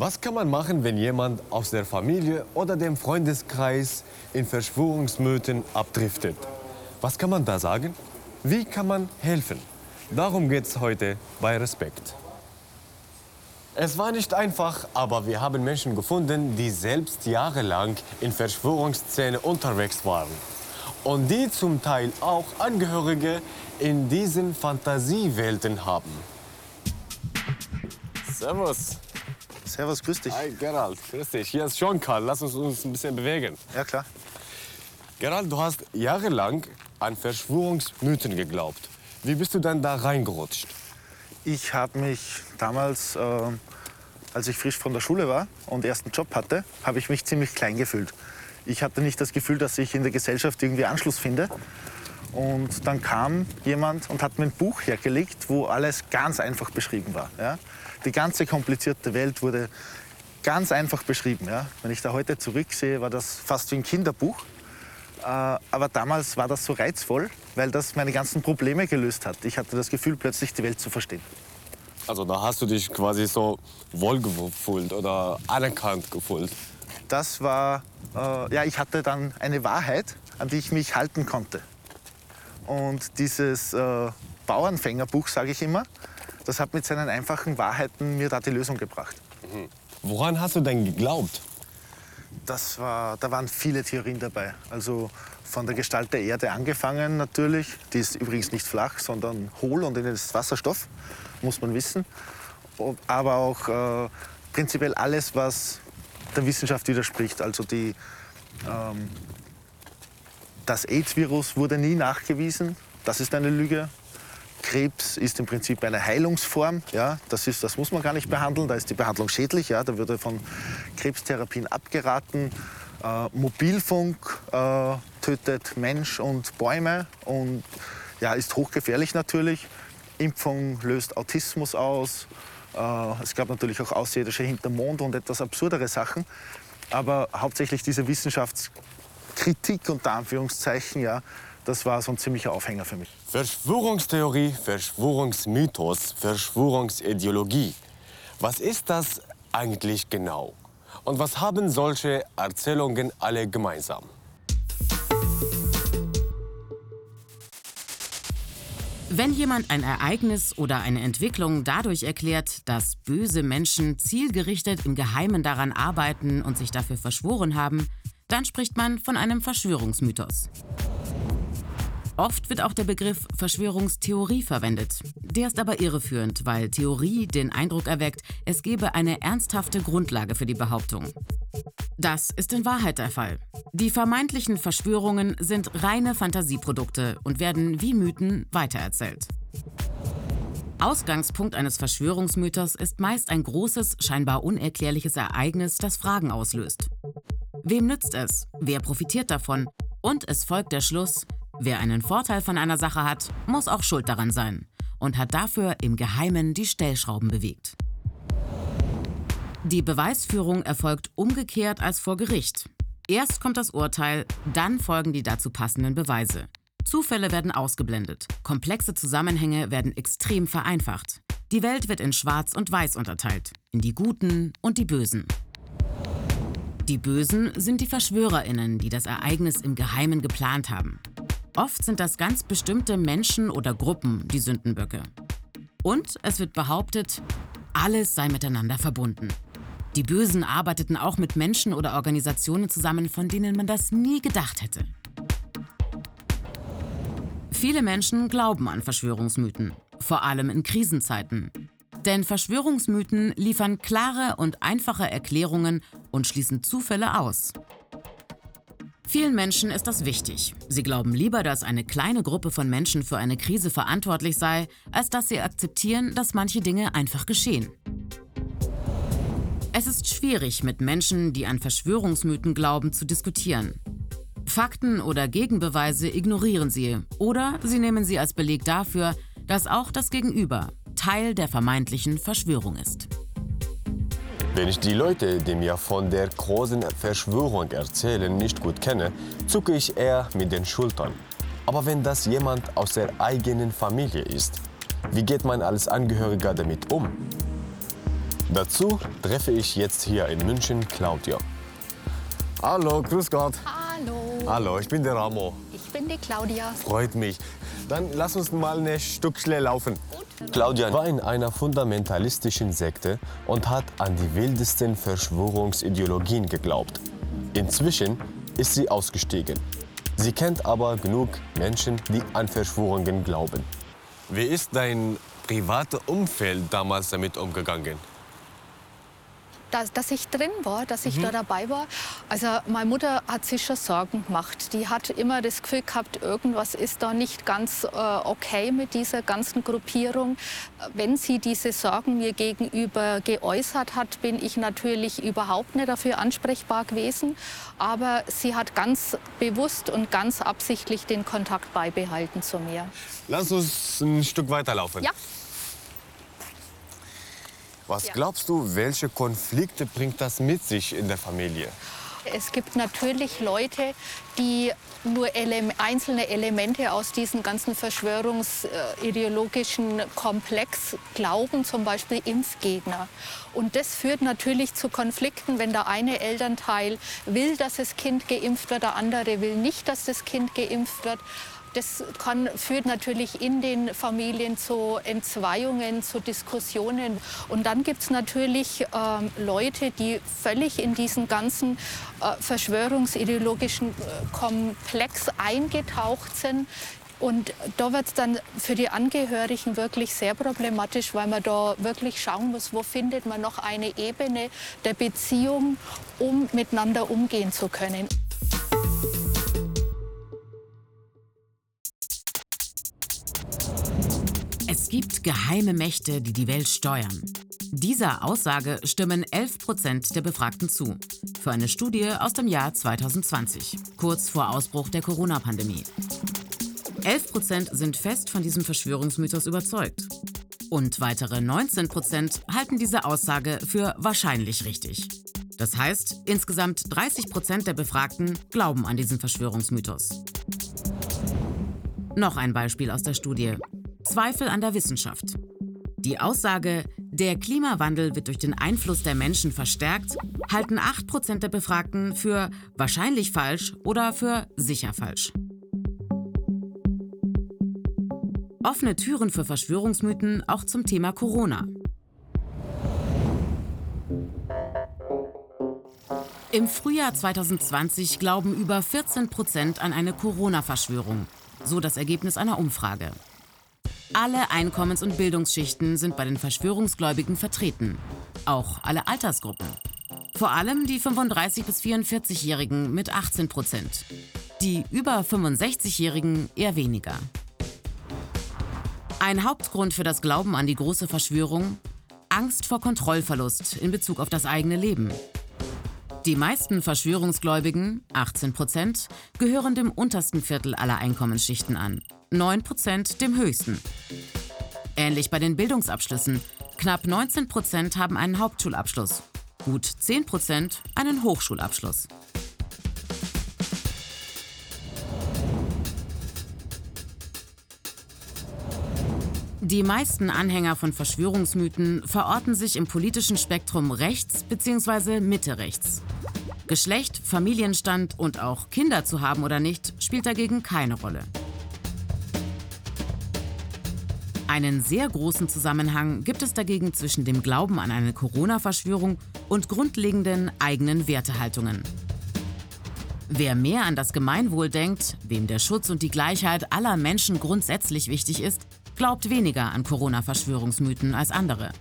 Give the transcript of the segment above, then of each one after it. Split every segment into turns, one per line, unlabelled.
Was kann man machen, wenn jemand aus der Familie oder dem Freundeskreis in Verschwörungsmythen abdriftet? Was kann man da sagen? Wie kann man helfen? Darum geht es heute bei Respekt. Es war nicht einfach, aber wir haben Menschen gefunden, die selbst jahrelang in Verschwörungsszene unterwegs waren. Und die zum Teil auch Angehörige in diesen Fantasiewelten haben. Servus.
Servus, grüß dich.
Hi, Gerald. Grüß dich. Hier ist Jean Karl. Lass uns uns ein bisschen bewegen.
Ja, klar.
Gerald, du hast jahrelang an Verschwörungsmythen geglaubt. Wie bist du dann da reingerutscht?
Ich habe mich damals, äh, als ich frisch von der Schule war und ersten Job hatte, habe ich mich ziemlich klein gefühlt. Ich hatte nicht das Gefühl, dass ich in der Gesellschaft irgendwie Anschluss finde. Und dann kam jemand und hat mir ein Buch hergelegt, wo alles ganz einfach beschrieben war. Ja? Die ganze komplizierte Welt wurde ganz einfach beschrieben. Ja? Wenn ich da heute zurücksehe, war das fast wie ein Kinderbuch. Äh, aber damals war das so reizvoll, weil das meine ganzen Probleme gelöst hat. Ich hatte das Gefühl, plötzlich die Welt zu verstehen.
Also da hast du dich quasi so wohlgefühlt oder anerkannt gefühlt.
Das war, äh, ja, ich hatte dann eine Wahrheit, an die ich mich halten konnte. Und dieses äh, Bauernfängerbuch, sage ich immer, das hat mit seinen einfachen Wahrheiten mir da die Lösung gebracht.
Mhm. Woran hast du denn geglaubt?
Das war, da waren viele Theorien dabei. Also von der Gestalt der Erde angefangen natürlich. Die ist übrigens nicht flach, sondern hohl und in ist Wasserstoff, muss man wissen. Aber auch äh, prinzipiell alles, was der Wissenschaft widerspricht. Also die, ähm, das AIDS-Virus wurde nie nachgewiesen. Das ist eine Lüge. Krebs ist im Prinzip eine Heilungsform. Ja, das, ist, das muss man gar nicht behandeln. Da ist die Behandlung schädlich. Ja, da würde von Krebstherapien abgeraten. Äh, Mobilfunk äh, tötet Mensch und Bäume und ja, ist hochgefährlich natürlich. Impfung löst Autismus aus. Äh, es gab natürlich auch Außerirdische hinterm Mond und etwas absurdere Sachen. Aber hauptsächlich diese Wissenschaftskritik unter Anführungszeichen, ja, das war so ein ziemlicher Aufhänger für mich.
Verschwörungstheorie, Verschwörungsmythos, Verschwörungsideologie. Was ist das eigentlich genau? Und was haben solche Erzählungen alle gemeinsam?
Wenn jemand ein Ereignis oder eine Entwicklung dadurch erklärt, dass böse Menschen zielgerichtet im Geheimen daran arbeiten und sich dafür verschworen haben, dann spricht man von einem Verschwörungsmythos. Oft wird auch der Begriff Verschwörungstheorie verwendet. Der ist aber irreführend, weil Theorie den Eindruck erweckt, es gebe eine ernsthafte Grundlage für die Behauptung. Das ist in Wahrheit der Fall. Die vermeintlichen Verschwörungen sind reine Fantasieprodukte und werden wie Mythen weitererzählt. Ausgangspunkt eines Verschwörungsmythos ist meist ein großes, scheinbar unerklärliches Ereignis, das Fragen auslöst. Wem nützt es? Wer profitiert davon? Und es folgt der Schluss, Wer einen Vorteil von einer Sache hat, muss auch schuld daran sein und hat dafür im Geheimen die Stellschrauben bewegt. Die Beweisführung erfolgt umgekehrt als vor Gericht. Erst kommt das Urteil, dann folgen die dazu passenden Beweise. Zufälle werden ausgeblendet, komplexe Zusammenhänge werden extrem vereinfacht. Die Welt wird in Schwarz und Weiß unterteilt, in die Guten und die Bösen. Die Bösen sind die Verschwörerinnen, die das Ereignis im Geheimen geplant haben. Oft sind das ganz bestimmte Menschen oder Gruppen die Sündenböcke. Und es wird behauptet, alles sei miteinander verbunden. Die Bösen arbeiteten auch mit Menschen oder Organisationen zusammen, von denen man das nie gedacht hätte. Viele Menschen glauben an Verschwörungsmythen, vor allem in Krisenzeiten. Denn Verschwörungsmythen liefern klare und einfache Erklärungen und schließen Zufälle aus. Vielen Menschen ist das wichtig. Sie glauben lieber, dass eine kleine Gruppe von Menschen für eine Krise verantwortlich sei, als dass sie akzeptieren, dass manche Dinge einfach geschehen. Es ist schwierig, mit Menschen, die an Verschwörungsmythen glauben, zu diskutieren. Fakten oder Gegenbeweise ignorieren sie oder sie nehmen sie als Beleg dafür, dass auch das Gegenüber Teil der vermeintlichen Verschwörung ist.
Wenn ich die Leute, die mir von der großen Verschwörung erzählen, nicht gut kenne, zucke ich eher mit den Schultern. Aber wenn das jemand aus der eigenen Familie ist, wie geht man als Angehöriger damit um? Dazu treffe ich jetzt hier in München Claudia. Hallo, grüß Gott.
Hallo,
Hallo, ich bin der Ramo.
Bin die Claudia.
Freut mich. Dann lass uns mal ein Stückchen laufen. Claudia war in einer fundamentalistischen Sekte und hat an die wildesten Verschwörungsideologien geglaubt. Inzwischen ist sie ausgestiegen. Sie kennt aber genug Menschen, die an Verschwörungen glauben. Wie ist dein privates Umfeld damals damit umgegangen?
Dass, dass ich drin war, dass ich da dabei war. Also meine Mutter hat sich schon Sorgen gemacht. Die hat immer das Gefühl gehabt, irgendwas ist da nicht ganz äh, okay mit dieser ganzen Gruppierung. Wenn sie diese Sorgen mir gegenüber geäußert hat, bin ich natürlich überhaupt nicht dafür ansprechbar gewesen. Aber sie hat ganz bewusst und ganz absichtlich den Kontakt beibehalten zu mir.
Lass uns ein Stück weiterlaufen.
Ja.
Was
Ja.
glaubst du, welche Konflikte bringt das mit sich in der Familie?
Es gibt natürlich Leute, die nur ele einzelne Elemente aus diesem ganzen verschwörungsideologischen Komplex glauben, zum Beispiel Impfgegner. Und das führt natürlich zu Konflikten, wenn der eine Elternteil will, dass das Kind geimpft wird, der andere will nicht, dass das Kind geimpft wird. Das kann, führt natürlich in den Familien zu Entzweiungen, zu Diskussionen. Und dann gibt es natürlich ähm, Leute, die völlig in diesen ganzen äh, verschwörungsideologischen äh, Komplex eingetaucht sind. Und da wird es dann für die Angehörigen wirklich sehr problematisch, weil man da wirklich schauen muss, wo findet man noch eine Ebene der Beziehung, um miteinander umgehen zu können.
Gibt geheime Mächte, die die Welt steuern. Dieser Aussage stimmen 11 Prozent der Befragten zu. Für eine Studie aus dem Jahr 2020, kurz vor Ausbruch der Corona-Pandemie. 11 Prozent sind fest von diesem Verschwörungsmythos überzeugt. Und weitere 19 Prozent halten diese Aussage für wahrscheinlich richtig. Das heißt, insgesamt 30 Prozent der Befragten glauben an diesen Verschwörungsmythos. Noch ein Beispiel aus der Studie. Zweifel an der Wissenschaft. Die Aussage, der Klimawandel wird durch den Einfluss der Menschen verstärkt, halten 8% der Befragten für wahrscheinlich falsch oder für sicher falsch. Offene Türen für Verschwörungsmythen auch zum Thema Corona. Im Frühjahr 2020 glauben über 14 Prozent an eine Corona-Verschwörung. So das Ergebnis einer Umfrage. Alle Einkommens- und Bildungsschichten sind bei den Verschwörungsgläubigen vertreten. Auch alle Altersgruppen. Vor allem die 35- bis 44-Jährigen mit 18 Prozent. Die über 65-Jährigen eher weniger. Ein Hauptgrund für das Glauben an die große Verschwörung? Angst vor Kontrollverlust in Bezug auf das eigene Leben. Die meisten Verschwörungsgläubigen, 18 Prozent, gehören dem untersten Viertel aller Einkommensschichten an, 9 Prozent dem höchsten. Ähnlich bei den Bildungsabschlüssen. Knapp 19 Prozent haben einen Hauptschulabschluss, gut 10 Prozent einen Hochschulabschluss. Die meisten Anhänger von Verschwörungsmythen verorten sich im politischen Spektrum rechts bzw. Mitte rechts. Geschlecht, Familienstand und auch Kinder zu haben oder nicht spielt dagegen keine Rolle. Einen sehr großen Zusammenhang gibt es dagegen zwischen dem Glauben an eine Corona-Verschwörung und grundlegenden eigenen Wertehaltungen. Wer mehr an das Gemeinwohl denkt, wem der Schutz und die Gleichheit aller Menschen grundsätzlich wichtig ist, glaubt weniger an Corona-Verschwörungsmythen als andere.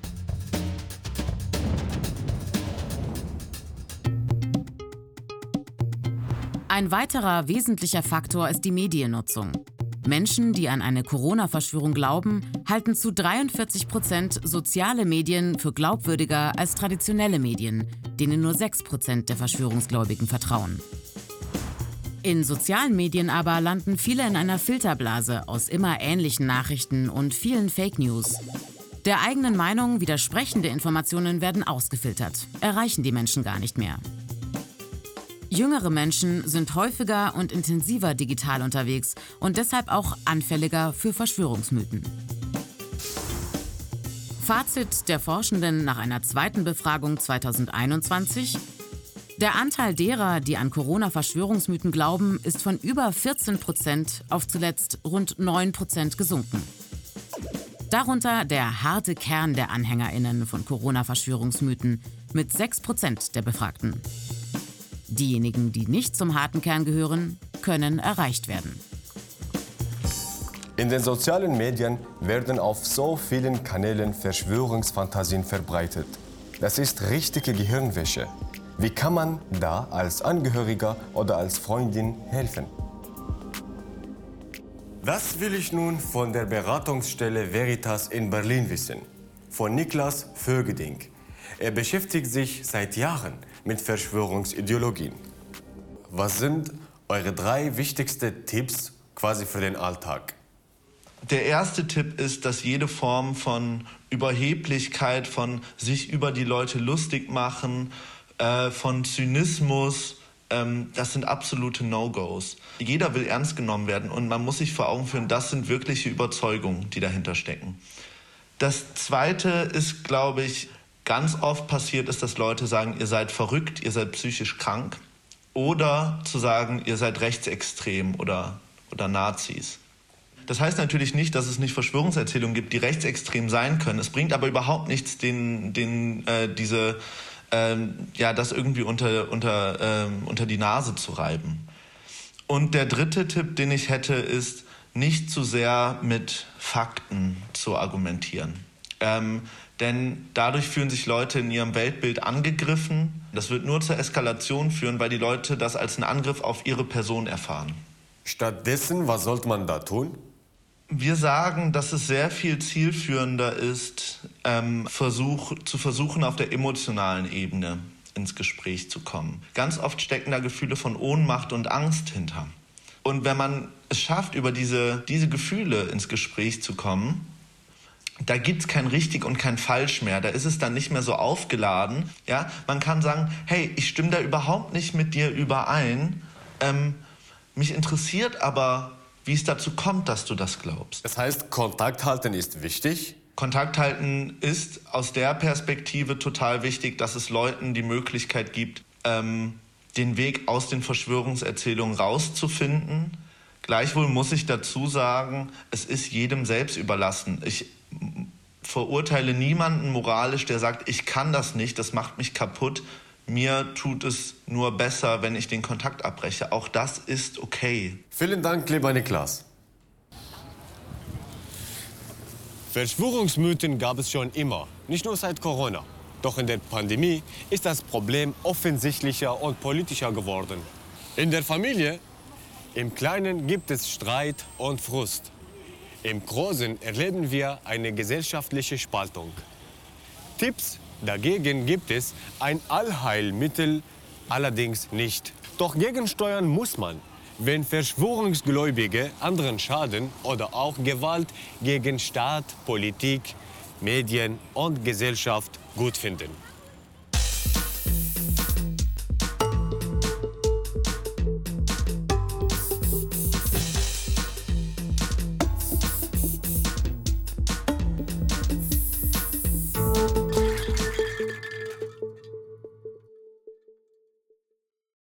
Ein weiterer wesentlicher Faktor ist die Mediennutzung. Menschen, die an eine Corona-Verschwörung glauben, halten zu 43 Prozent soziale Medien für glaubwürdiger als traditionelle Medien, denen nur 6 Prozent der Verschwörungsgläubigen vertrauen. In sozialen Medien aber landen viele in einer Filterblase aus immer ähnlichen Nachrichten und vielen Fake News. Der eigenen Meinung widersprechende Informationen werden ausgefiltert, erreichen die Menschen gar nicht mehr. Jüngere Menschen sind häufiger und intensiver digital unterwegs und deshalb auch anfälliger für Verschwörungsmythen. Fazit der Forschenden nach einer zweiten Befragung 2021. Der Anteil derer, die an Corona-Verschwörungsmythen glauben, ist von über 14 Prozent auf zuletzt rund 9 Prozent gesunken. Darunter der harte Kern der AnhängerInnen von Corona-Verschwörungsmythen mit 6 Prozent der Befragten. Diejenigen, die nicht zum harten Kern gehören, können erreicht werden.
In den sozialen Medien werden auf so vielen Kanälen Verschwörungsfantasien verbreitet. Das ist richtige Gehirnwäsche. Wie kann man da als Angehöriger oder als Freundin helfen? Das will ich nun von der Beratungsstelle Veritas in Berlin wissen. Von Niklas Vögeding. Er beschäftigt sich seit Jahren mit Verschwörungsideologien. Was sind eure drei wichtigsten Tipps quasi für den Alltag?
Der erste Tipp ist, dass jede Form von Überheblichkeit, von sich über die Leute lustig machen, äh, von Zynismus, ähm, das sind absolute No-Gos. Jeder will ernst genommen werden und man muss sich vor Augen führen, das sind wirkliche Überzeugungen, die dahinter stecken. Das zweite ist, glaube ich, ganz oft passiert ist, dass Leute sagen, ihr seid verrückt, ihr seid psychisch krank. Oder zu sagen, ihr seid rechtsextrem oder, oder Nazis. Das heißt natürlich nicht, dass es nicht Verschwörungserzählungen gibt, die rechtsextrem sein können. Es bringt aber überhaupt nichts, den, den, äh, diese, ähm, ja, das irgendwie unter, unter, ähm, unter die Nase zu reiben. Und der dritte Tipp, den ich hätte, ist, nicht zu sehr mit Fakten zu argumentieren. Ähm, denn dadurch fühlen sich Leute in ihrem Weltbild angegriffen. Das wird nur zur Eskalation führen, weil die Leute das als einen Angriff auf ihre Person erfahren.
Stattdessen, was sollte man da tun?
Wir sagen, dass es sehr viel zielführender ist, ähm, Versuch, zu versuchen, auf der emotionalen Ebene ins Gespräch zu kommen. Ganz oft stecken da Gefühle von Ohnmacht und Angst hinter. Und wenn man es schafft, über diese, diese Gefühle ins Gespräch zu kommen, da gibt es kein richtig und kein falsch mehr. Da ist es dann nicht mehr so aufgeladen. Ja? Man kann sagen, hey, ich stimme da überhaupt nicht mit dir überein. Ähm, mich interessiert aber, wie es dazu kommt, dass du das glaubst.
Das heißt, Kontakt halten ist wichtig?
Kontakt halten ist aus der Perspektive total wichtig, dass es Leuten die Möglichkeit gibt, ähm, den Weg aus den Verschwörungserzählungen rauszufinden. Gleichwohl muss ich dazu sagen, es ist jedem selbst überlassen. Ich verurteile niemanden moralisch, der sagt, ich kann das nicht, das macht mich kaputt. Mir tut es nur besser, wenn ich den Kontakt abbreche. Auch das ist okay.
Vielen Dank, lieber Niklas. Verschwörungsmythen gab es schon immer, nicht nur seit Corona. Doch in der Pandemie ist das Problem offensichtlicher und politischer geworden. In der Familie, im Kleinen gibt es Streit und Frust. Im Großen erleben wir eine gesellschaftliche Spaltung. Tipps dagegen gibt es ein Allheilmittel allerdings nicht. Doch gegensteuern muss man, wenn Verschwörungsgläubige anderen Schaden oder auch Gewalt gegen Staat, Politik, Medien und Gesellschaft gut finden.